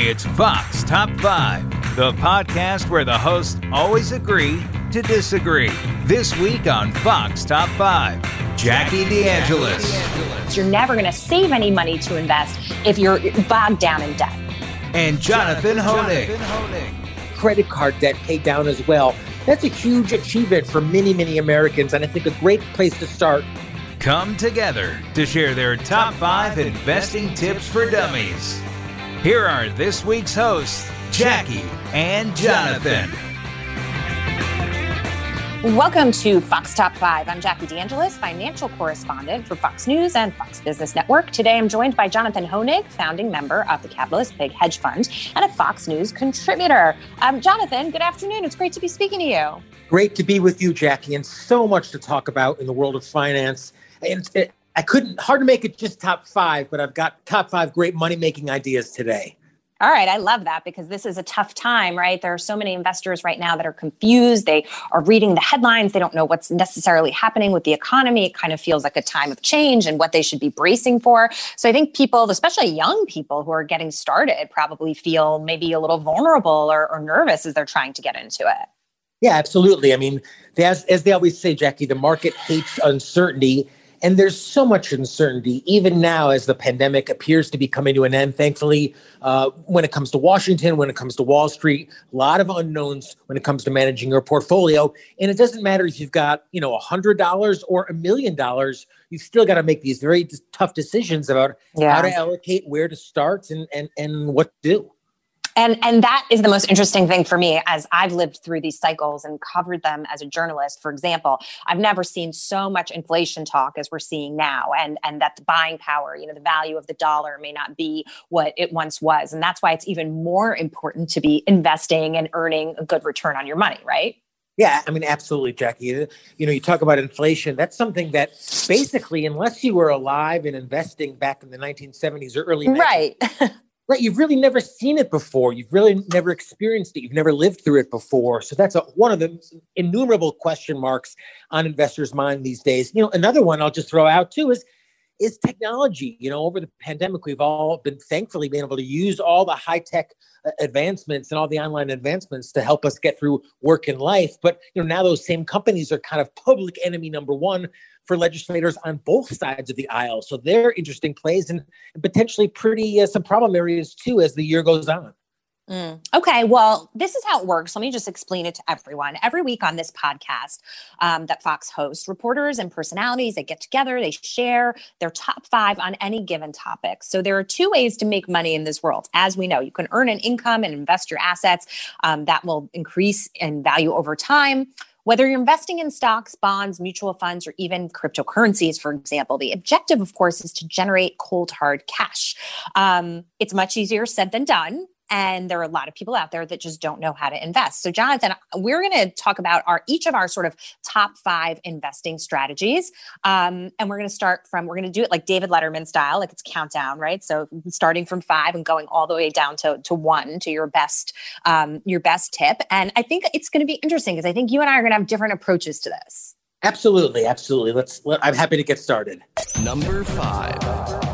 It's Fox Top 5, the podcast where the hosts always agree to disagree. This week on Fox Top 5, Jackie DeAngelis. You're never going to save any money to invest if you're bogged down in debt. And Jonathan Hoenig. Credit card debt paid down as well. That's a huge achievement for many, many Americans, and I think a great place to start come together to share their top five investing tips for dummies. Here are this week's hosts, Jackie and Jonathan. Welcome to Fox Top 5. I'm Jackie DeAngelis, financial correspondent for Fox News and Fox Business Network. Today I'm joined by Jonathan Hoenig, founding member of the Capitalist Pig Hedge Fund and a Fox News contributor. Um, Jonathan, good afternoon. It's great to be speaking to you. Great to be with you, Jackie, and so much to talk about in the world of finance. And it, I couldn't, hard to make it just top five, but I've got top five great money making ideas today. All right, I love that because this is a tough time, right? There are so many investors right now that are confused. They are reading the headlines. They don't know what's necessarily happening with the economy. It kind of feels like a time of change and what they should be bracing for. So I think people, especially young people who are getting started, probably feel maybe a little vulnerable or, or nervous as they're trying to get into it. Yeah, absolutely. I mean, as, as they always say, Jackie, the market hates uncertainty. And there's so much uncertainty, even now as the pandemic appears to be coming to an end. Thankfully, uh, when it comes to Washington, when it comes to Wall Street, a lot of unknowns when it comes to managing your portfolio. And it doesn't matter if you've got, you know, a $100 or a million dollars, you've still got to make these very tough decisions about yeah. how to allocate, where to start, and, and, and what to do and and that is the most interesting thing for me as i've lived through these cycles and covered them as a journalist for example i've never seen so much inflation talk as we're seeing now and and that the buying power you know the value of the dollar may not be what it once was and that's why it's even more important to be investing and earning a good return on your money right yeah, I mean, absolutely, Jackie. You know, you talk about inflation. That's something that basically, unless you were alive and investing back in the 1970s or early 90s, right. right you've really never seen it before. You've really never experienced it. You've never lived through it before. So that's a, one of the innumerable question marks on investors mind these days. You know another one i'll just throw out too is is technology you know over the pandemic we've all been thankfully been able to use all the high tech uh, advancements and all the online advancements to help us get through work and life but you know now those same companies are kind of public enemy number one for legislators on both sides of the aisle. So they're interesting plays and potentially pretty uh, some problem areas too as the year goes on. Mm. Okay, well, this is how it works. Let me just explain it to everyone. Every week on this podcast um, that Fox hosts, reporters and personalities they get together, they share their top five on any given topic. So there are two ways to make money in this world. As we know, you can earn an income and invest your assets um, that will increase in value over time. Whether you're investing in stocks, bonds, mutual funds, or even cryptocurrencies, for example, the objective, of course, is to generate cold hard cash. Um, it's much easier said than done. And there are a lot of people out there that just don't know how to invest. So, Jonathan, we're going to talk about our each of our sort of top five investing strategies. Um, and we're going to start from, we're going to do it like David Letterman style, like it's countdown, right? So starting from five and going all the way down to, to one to your best, um, your best tip. And I think it's going to be interesting because I think you and I are going to have different approaches to this. Absolutely. Absolutely. Let's, let, I'm happy to get started. Number five.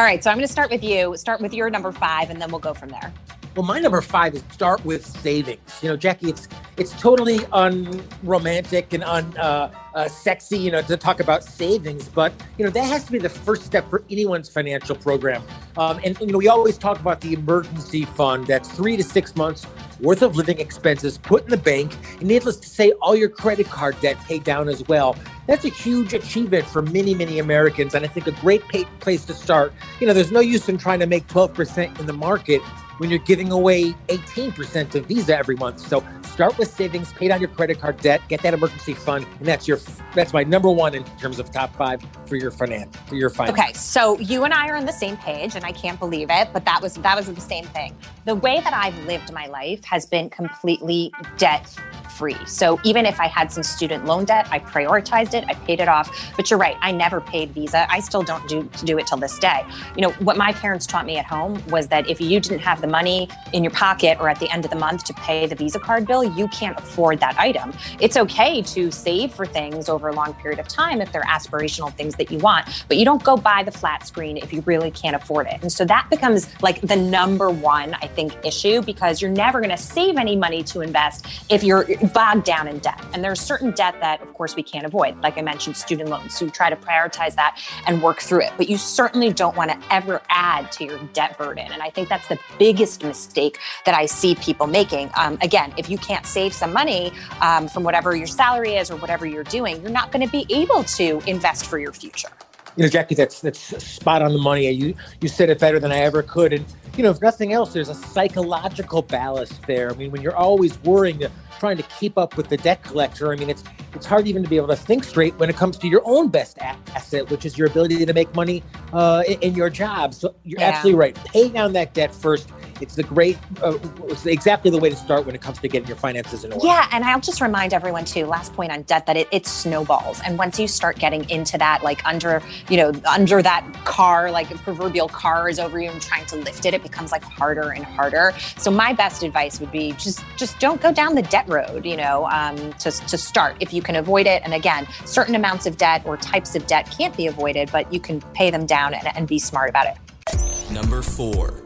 All right, so I'm going to start with you. Start with your number five, and then we'll go from there. Well, my number five is start with savings. You know, Jackie, it's it's totally unromantic and un uh, uh, sexy, you know, to talk about savings, but you know that has to be the first step for anyone's financial program. Um, and you know, we always talk about the emergency fund. That's three to six months worth of living expenses put in the bank, and needless to say, all your credit card debt paid down as well. That's a huge achievement for many, many Americans, and I think a great pay- place to start. You know, there's no use in trying to make 12% in the market when you're giving away 18% to Visa every month. So start with savings, pay down your credit card debt, get that emergency fund, and that's your that's my number one in terms of top five for your finance for your finance. Okay, so you and I are on the same page, and I can't believe it, but that was that was the same thing. The way that I've lived my life has been completely debt free. So even if I had some student loan debt, I prioritized it, I paid it off. But you're right, I never paid Visa. I still don't do do it till this day. You know, what my parents taught me at home was that if you didn't have the money in your pocket or at the end of the month to pay the Visa card bill, you can't afford that item. It's okay to save for things over a long period of time if they're aspirational things that you want, but you don't go buy the flat screen if you really can't afford it. And so that becomes like the number one, I think, issue because you're never going to save any money to invest if you're bogged down in debt. And there's certain debt that, of course, we can't avoid. Like I mentioned, student loans. So you try to prioritize that and work through it. But you certainly don't want to ever add to your debt burden. And I think that's the biggest mistake that I see people making. Um, again, if you can't save some money um, from whatever your salary is or whatever you're doing, you're not going to be able to invest for your future you know, Jackie, that's that's spot on the money. You you said it better than I ever could. And you know, if nothing else, there's a psychological ballast there. I mean, when you're always worrying, trying to keep up with the debt collector, I mean, it's it's hard even to be able to think straight when it comes to your own best asset, which is your ability to make money uh, in, in, your job. So you're yeah. absolutely right. Pay down that debt first it's the great, uh, it's exactly the way to start when it comes to getting your finances in order. Yeah, and I'll just remind everyone too. Last point on debt that it, it snowballs, and once you start getting into that, like under, you know, under that car, like a proverbial car is over you and trying to lift it, it becomes like harder and harder. So my best advice would be just, just don't go down the debt road. You know, um, to to start if you can avoid it. And again, certain amounts of debt or types of debt can't be avoided, but you can pay them down and, and be smart about it. Number four.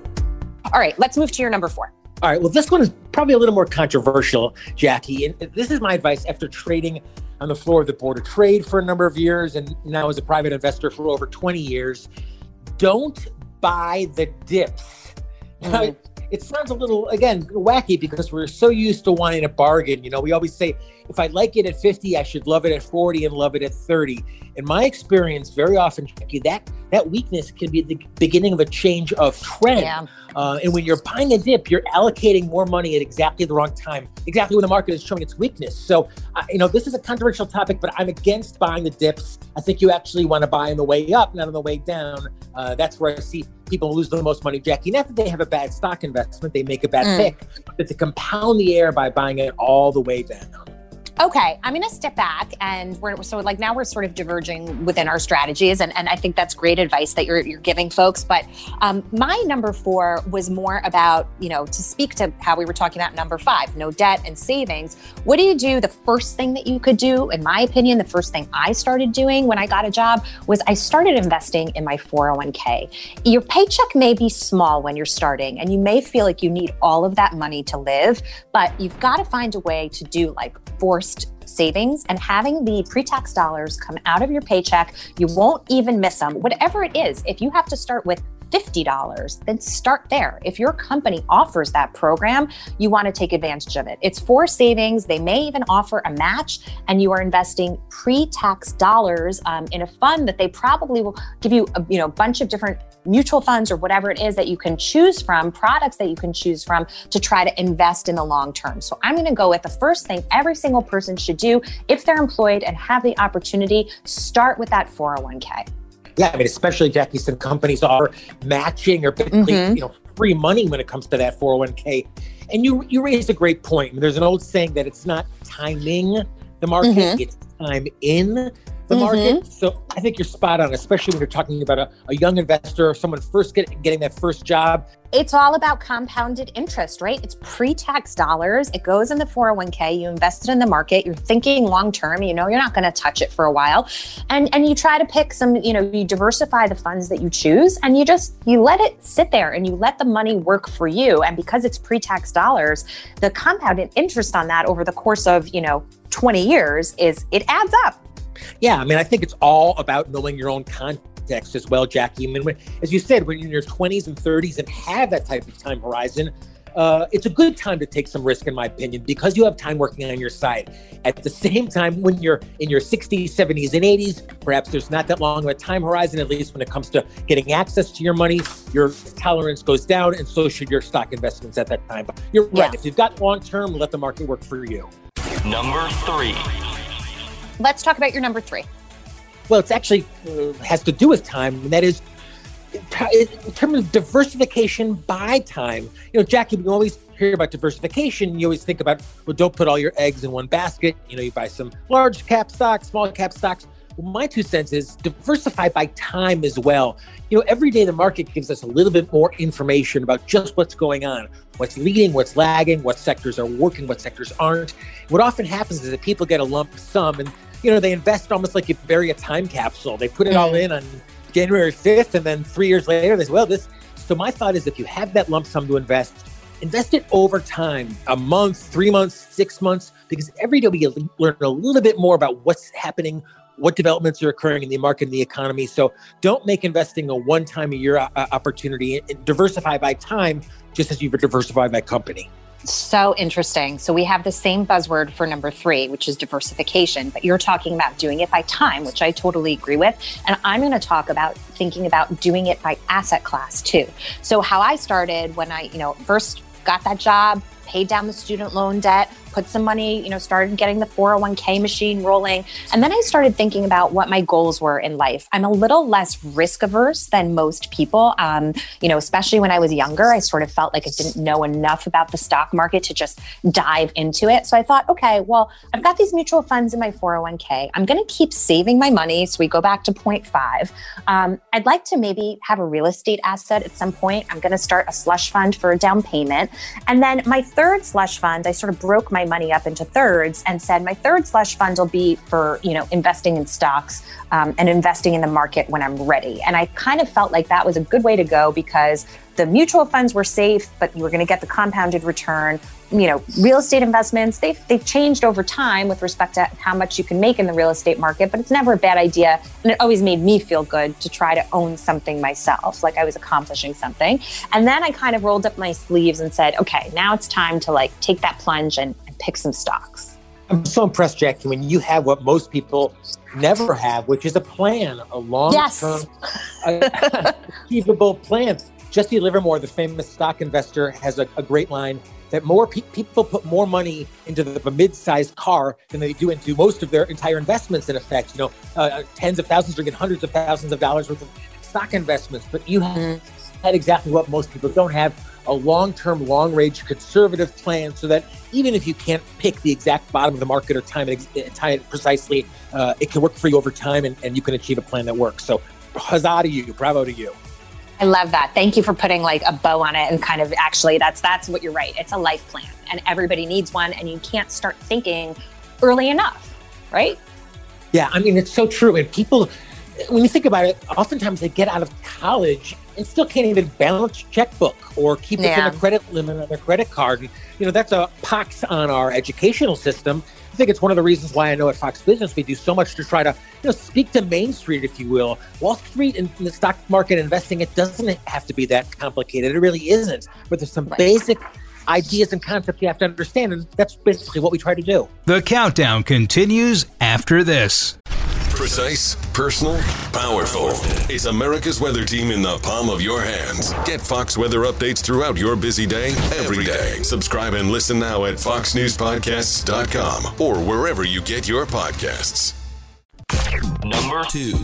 All right, let's move to your number four. All right. Well, this one is probably a little more controversial, Jackie. And this is my advice after trading on the floor of the board of trade for a number of years and now as a private investor for over 20 years. Don't buy the dips. Mm-hmm. It sounds a little, again, wacky because we're so used to wanting a bargain. You know, we always say, if I like it at 50, I should love it at 40 and love it at 30. In my experience, very often, Jackie, that that weakness can be the beginning of a change of trend. Yeah. Uh, and when you're buying a dip, you're allocating more money at exactly the wrong time, exactly when the market is showing its weakness. So, uh, you know, this is a controversial topic, but I'm against buying the dips. I think you actually want to buy on the way up, not on the way down. Uh, that's where I see people lose the most money, Jackie. Not that they have a bad stock investment, they make a bad mm. pick, but to compound the air by buying it all the way down. Okay, I'm going to step back, and we're so like now we're sort of diverging within our strategies, and, and I think that's great advice that you're you're giving folks. But um, my number four was more about you know to speak to how we were talking about number five, no debt and savings. What do you do? The first thing that you could do, in my opinion, the first thing I started doing when I got a job was I started investing in my 401k. Your paycheck may be small when you're starting, and you may feel like you need all of that money to live, but you've got to find a way to do like forced savings and having the pre tax dollars come out of your paycheck. You won't even miss them, whatever it is. If you have to start with $50, then start there. If your company offers that program, you want to take advantage of it. It's for savings. They may even offer a match, and you are investing pre-tax dollars um, in a fund that they probably will give you a you know bunch of different mutual funds or whatever it is that you can choose from, products that you can choose from to try to invest in the long term. So I'm going to go with the first thing every single person should do if they're employed and have the opportunity, start with that 401k. Yeah, I mean, especially Jackie, some companies are matching or basically, mm-hmm. you know, free money when it comes to that 401k. And you you raised a great point. There's an old saying that it's not timing the market, mm-hmm. it's time in the mm-hmm. market. So I think you're spot on, especially when you're talking about a, a young investor or someone first get, getting that first job. It's all about compounded interest, right? It's pre-tax dollars. It goes in the 401k. You invest it in the market. You're thinking long term. You know you're not going to touch it for a while, and and you try to pick some. You know, you diversify the funds that you choose, and you just you let it sit there, and you let the money work for you. And because it's pre-tax dollars, the compounded interest on that over the course of you know 20 years is it adds up yeah, I mean, I think it's all about knowing your own context as well, Jackie. I mean, when, as you said, when you're in your 20s and 30s and have that type of time horizon, uh, it's a good time to take some risk, in my opinion, because you have time working on your side. At the same time, when you're in your 60s, 70s, and 80s, perhaps there's not that long of a time horizon, at least when it comes to getting access to your money. Your tolerance goes down, and so should your stock investments at that time. But you're right. If you've got long term, let the market work for you. Number three. Let's talk about your number three. Well, it's actually uh, has to do with time, and that is in terms of diversification by time, you know, Jackie, we always hear about diversification. You always think about, well, don't put all your eggs in one basket. You know, you buy some large cap stocks, small cap stocks. Well, my two cents is diversify by time as well. You know, every day the market gives us a little bit more information about just what's going on, what's leading, what's lagging, what sectors are working, what sectors aren't. What often happens is that people get a lump sum and, you know, they invest almost like you bury a time capsule. They put it all in on January 5th, and then three years later, they say, well, this. So my thought is if you have that lump sum to invest, invest it over time, a month, three months, six months, because every day we learn a little bit more about what's happening, what developments are occurring in the market and the economy. So don't make investing a one time a year uh, opportunity. Diversify by time, just as you've diversified by company. So interesting. So we have the same buzzword for number three, which is diversification, but you're talking about doing it by time, which I totally agree with. And I'm going to talk about thinking about doing it by asset class too. So how I started when I, you know, first got that job, paid down the student loan debt, put some money, you know, started getting the 401k machine rolling. And then I started thinking about what my goals were in life. I'm a little less risk averse than most people. Um, you know, especially when I was younger, I sort of felt like I didn't know enough about the stock market to just dive into it. So I thought, okay, well, I've got these mutual funds in my 401k. I'm going to keep saving my money. So we go back to point five. Um, I'd like to maybe have a real estate asset at some point. I'm going to start a slush fund for a down payment. And then my third slush fund, I sort of broke my money up into thirds and said my third slush fund will be for you know investing in stocks um, and investing in the market when I'm ready. And I kind of felt like that was a good way to go because the mutual funds were safe, but you were going to get the compounded return. You know, real estate investments, they've, they've changed over time with respect to how much you can make in the real estate market, but it's never a bad idea. And it always made me feel good to try to own something myself, like I was accomplishing something. And then I kind of rolled up my sleeves and said, okay, now it's time to like take that plunge and pick some stocks. I'm so impressed, Jackie, when you have what most people never have, which is a plan, a long-term, yes. achievable plan. Jesse Livermore, the famous stock investor, has a, a great line that more pe- people put more money into the, the mid-sized car than they do into most of their entire investments. In effect, you know, uh, uh tens of thousands or even hundreds of thousands of dollars worth of stock investments. But you have mm-hmm. had exactly what most people don't have: a long-term, long-range, conservative plan, so that even if you can't pick the exact bottom of the market or time it, time it precisely, uh, it can work for you over time, and, and you can achieve a plan that works. So, huzzah to you! Bravo to you! I love that. Thank you for putting like a bow on it and kind of actually that's that's what you're right. It's a life plan and everybody needs one and you can't start thinking early enough, right? Yeah, I mean it's so true and people when you think about it, oftentimes they get out of college and still can't even balance checkbook or keep yeah. within a credit limit on their credit card. And, you know, that's a pox on our educational system. I think it's one of the reasons why I know at Fox Business we do so much to try to, you know, speak to Main Street, if you will. Wall Street and the stock market investing, it doesn't have to be that complicated. It really isn't. But there's some right. basic ideas and concepts you have to understand, and that's basically what we try to do. The countdown continues after this. Precise, personal, powerful. It's America's weather team in the palm of your hands. Get Fox weather updates throughout your busy day, every day. Subscribe and listen now at foxnewspodcasts.com or wherever you get your podcasts. Number two.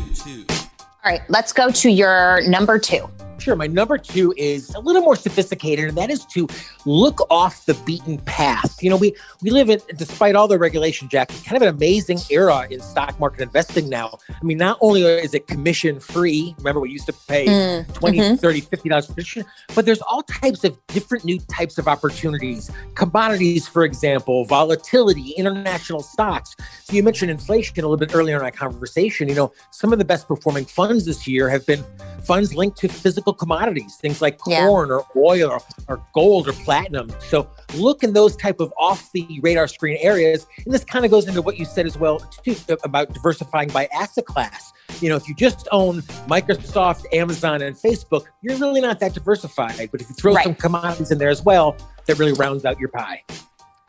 All right, let's go to your number two. Sure. My number two is a little more sophisticated, and that is to look off the beaten path. You know, we we live in, despite all the regulation, Jack, kind of an amazing era in stock market investing now. I mean, not only is it commission free, remember we used to pay mm, 20, mm-hmm. 30, 50 dollars commission, but there's all types of different new types of opportunities. Commodities, for example, volatility, international stocks. So you mentioned inflation a little bit earlier in our conversation. You know, some of the best performing funds this year have been funds linked to physical commodities, things like corn yeah. or oil or, or, gold or platinum. So look in those type of off the radar screen areas. And this kind of goes into what you said as well too, uh, about diversifying by asset class. You know, if you just own Microsoft, Amazon, and Facebook, you're really not that diversified. But if you throw right. some commodities in there as well, that really rounds out your pie.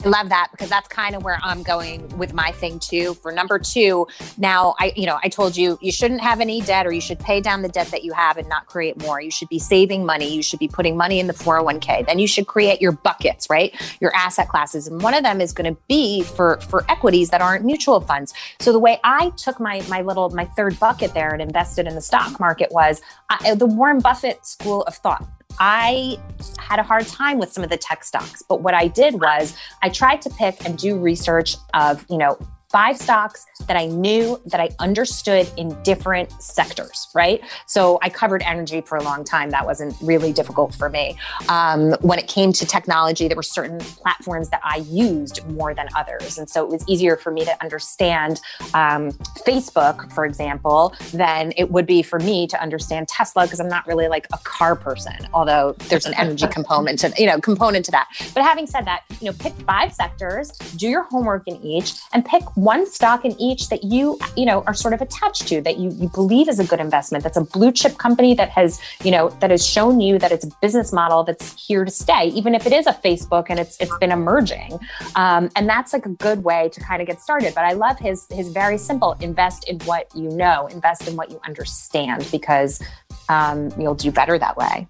Love that because that's kind of where I'm going with my thing too. For number two, now I, you know, I told you you shouldn't have any debt or you should pay down the debt that you have and not create more. You should be saving money. You should be putting money in the 401k. Then you should create your buckets, right? Your asset classes. And one of them is going to be for for equities that aren't mutual funds. So the way I took my my little my third bucket there and invested in the stock market was I, the Warren Buffett school of thought. I had a hard time with some of the tech stocks. But what I did was I tried to pick and do research of, you know, five stocks that I knew that I understood in different sectors, right? So I covered energy for a long time. That wasn't really difficult for me. Um, when it came to technology, there were certain platforms that I used more than others. And so it was easier for me to understand um, Facebook, for example, than it would be for me to understand Tesla because I'm not really like a car person, although there's an energy component to, you know, component to that. But having said that, you know, pick five sectors, do your homework in each, and pick one stock in each that you, you know, are sort of attached to that you, you believe is a good investment. That's a blue chip company that has, you know, that has shown you that it's a business model that's here to stay, even if it is a Facebook and it's it's been emerging. Um, and that's like a good way to kind of get started. But I love his his very simple invest in what you know, invest in what you understand because um, you'll do better that way.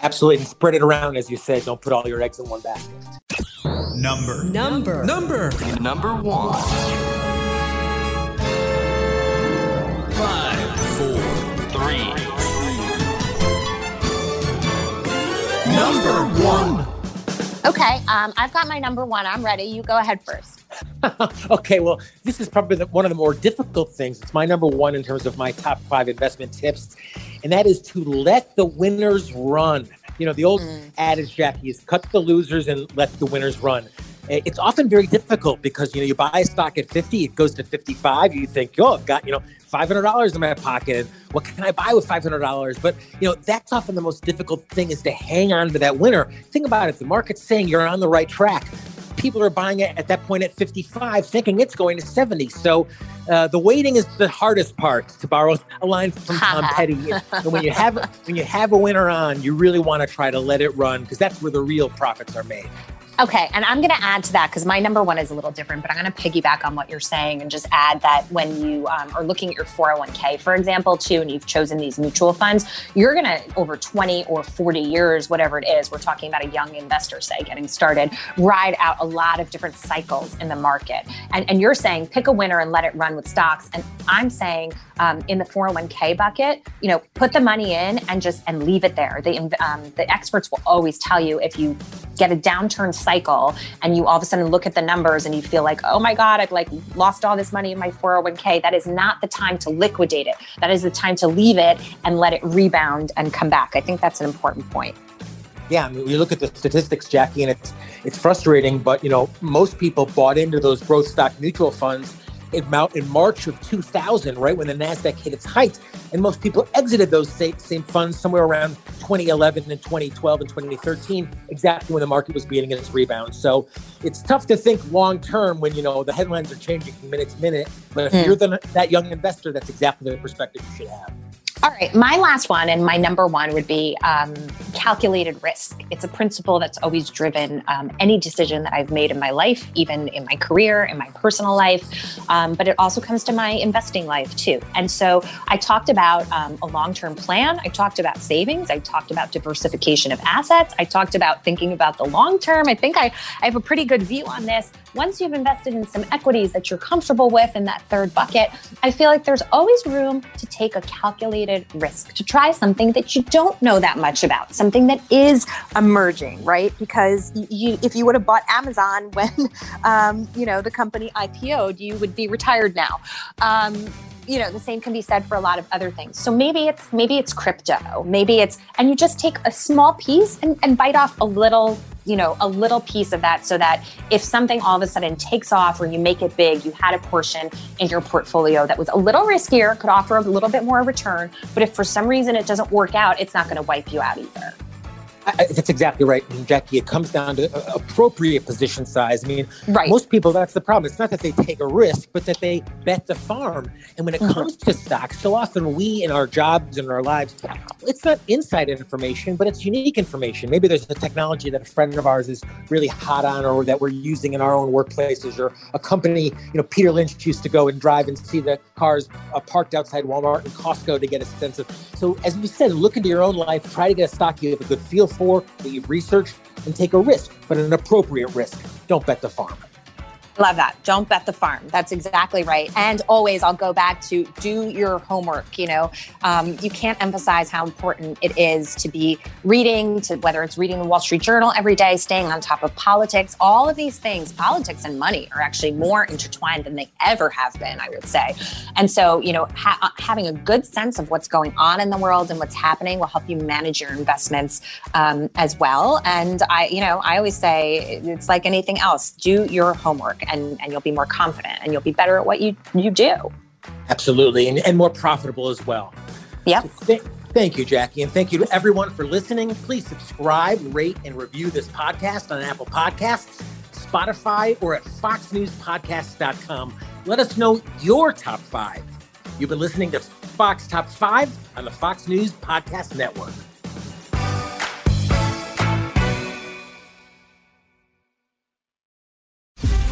Absolutely. And spread it around, as you said. Don't put all your eggs in one basket. Number. Number. Number. Number one. Five. Four. Three. Number one. Okay, um, I've got my number one. I'm ready. You go ahead first. okay, well, this is probably the, one of the more difficult things. It's my number one in terms of my top five investment tips, and that is to let the winners run. You know, the old mm. adage, Jackie, is cut the losers and let the winners run. It's often very difficult because you know you buy a stock at 50, it goes to 55. You think, oh, I've got you know $500 in my pocket. What can I buy with $500? But, you know, that's often the most difficult thing is to hang on to that winner. Think about it. The market's saying you're on the right track. People are buying it at that point at 55, thinking it's going to 70. So uh, the waiting is the hardest part, to borrow a line from Tom Petty. and when you have when you have a winner on, you really want to try to let it run because that's where the real profits are made. Okay, and I'm going to add to that because my number one is a little different, but I'm going to piggyback on what you're saying and just add that when you um, are looking at your 401k, for example, too, and you've chosen these mutual funds, you're going to, over 20 or 40 years, whatever it is, we're talking about a young investor, say, getting started, ride out a lot of different cycles in the market. And, and you're saying pick a winner and let it run with stocks. And I'm saying um, in the 401k bucket, you know, put the money in and just and leave it there. The, um, the experts will always tell you if you get a downturn cycle and you all of a sudden look at the numbers and you feel like, oh my God, I've like lost all this money in my 401k. That is not the time to liquidate it. That is the time to leave it and let it rebound and come back. I think that's an important point. Yeah, I mean, you look at the statistics, Jackie, and it's it's frustrating, but you know, most people bought into those growth stock mutual funds in, in March of 2000, right when the Nasdaq hit its height, and most people exited those same funds somewhere around 2011 and 2012 and 2013, exactly when the market was beginning its rebound. So it's tough to think long term when you know the headlines are changing minute to minute. But if mm. you're the, that young investor, that's exactly the perspective you should have. All right, my last one and my number one would be um, calculated risk. It's a principle that's always driven um, any decision that I've made in my life, even in my career, in my personal life, um, but it also comes to my investing life too. And so I talked about um, a long term plan, I talked about savings, I talked about diversification of assets, I talked about thinking about the long term. I think I, I have a pretty good view on this. Once you've invested in some equities that you're comfortable with in that third bucket, I feel like there's always room to take a calculated risk to try something that you don't know that much about, something that is emerging, right? Because you, if you would have bought Amazon when, um, you know, the company IPO'd, you would be retired now. Um, you know the same can be said for a lot of other things. So maybe it's maybe it's crypto. Maybe it's and you just take a small piece and, and bite off a little you know a little piece of that so that if something all of a sudden takes off or you make it big you had a portion in your portfolio that was a little riskier could offer a little bit more return. But if for some reason it doesn't work out it's not going to wipe you out either I, that's exactly right, Jackie. It comes down to uh, appropriate position size. I mean, right. most people, that's the problem. It's not that they take a risk, but that they bet the farm. And when it mm-hmm. comes to stocks, so often we in our jobs and our lives, it's not inside information, but it's unique information. Maybe there's a technology that a friend of ours is really hot on or that we're using in our own workplaces or a company, you know, Peter Lynch used to go and drive and see the cars uh, parked outside Walmart and Costco to get a sense of. So as we said, look into your own life, try to get a stock you have a good feel for, that you've researched, and take a risk, but an appropriate risk. Don't bet the farm. Love that. Don't bet the farm. That's exactly right. And always, I'll go back to do your homework. You know, um, you can't emphasize how important it is to be reading, to whether it's reading the Wall Street Journal every day, staying on top of politics, all of these things. Politics and money are actually more intertwined than they ever have been, I would say. And so, you know, ha- uh, having a good sense of what's going on in the world and what's happening will help you manage your investments um, as well. And I, you know, I always say it's like anything else: do your homework and, and you'll be more confident and you'll be better at what you, you do. Absolutely. And, and more profitable as well. Yeah. So th- thank you, Jackie. And thank you to everyone for listening. Please subscribe, rate, and review this podcast on Apple Podcasts, Spotify, or at foxnewspodcast.com. Let us know your top five. You've been listening to Fox Top 5 on the Fox News Podcast Network.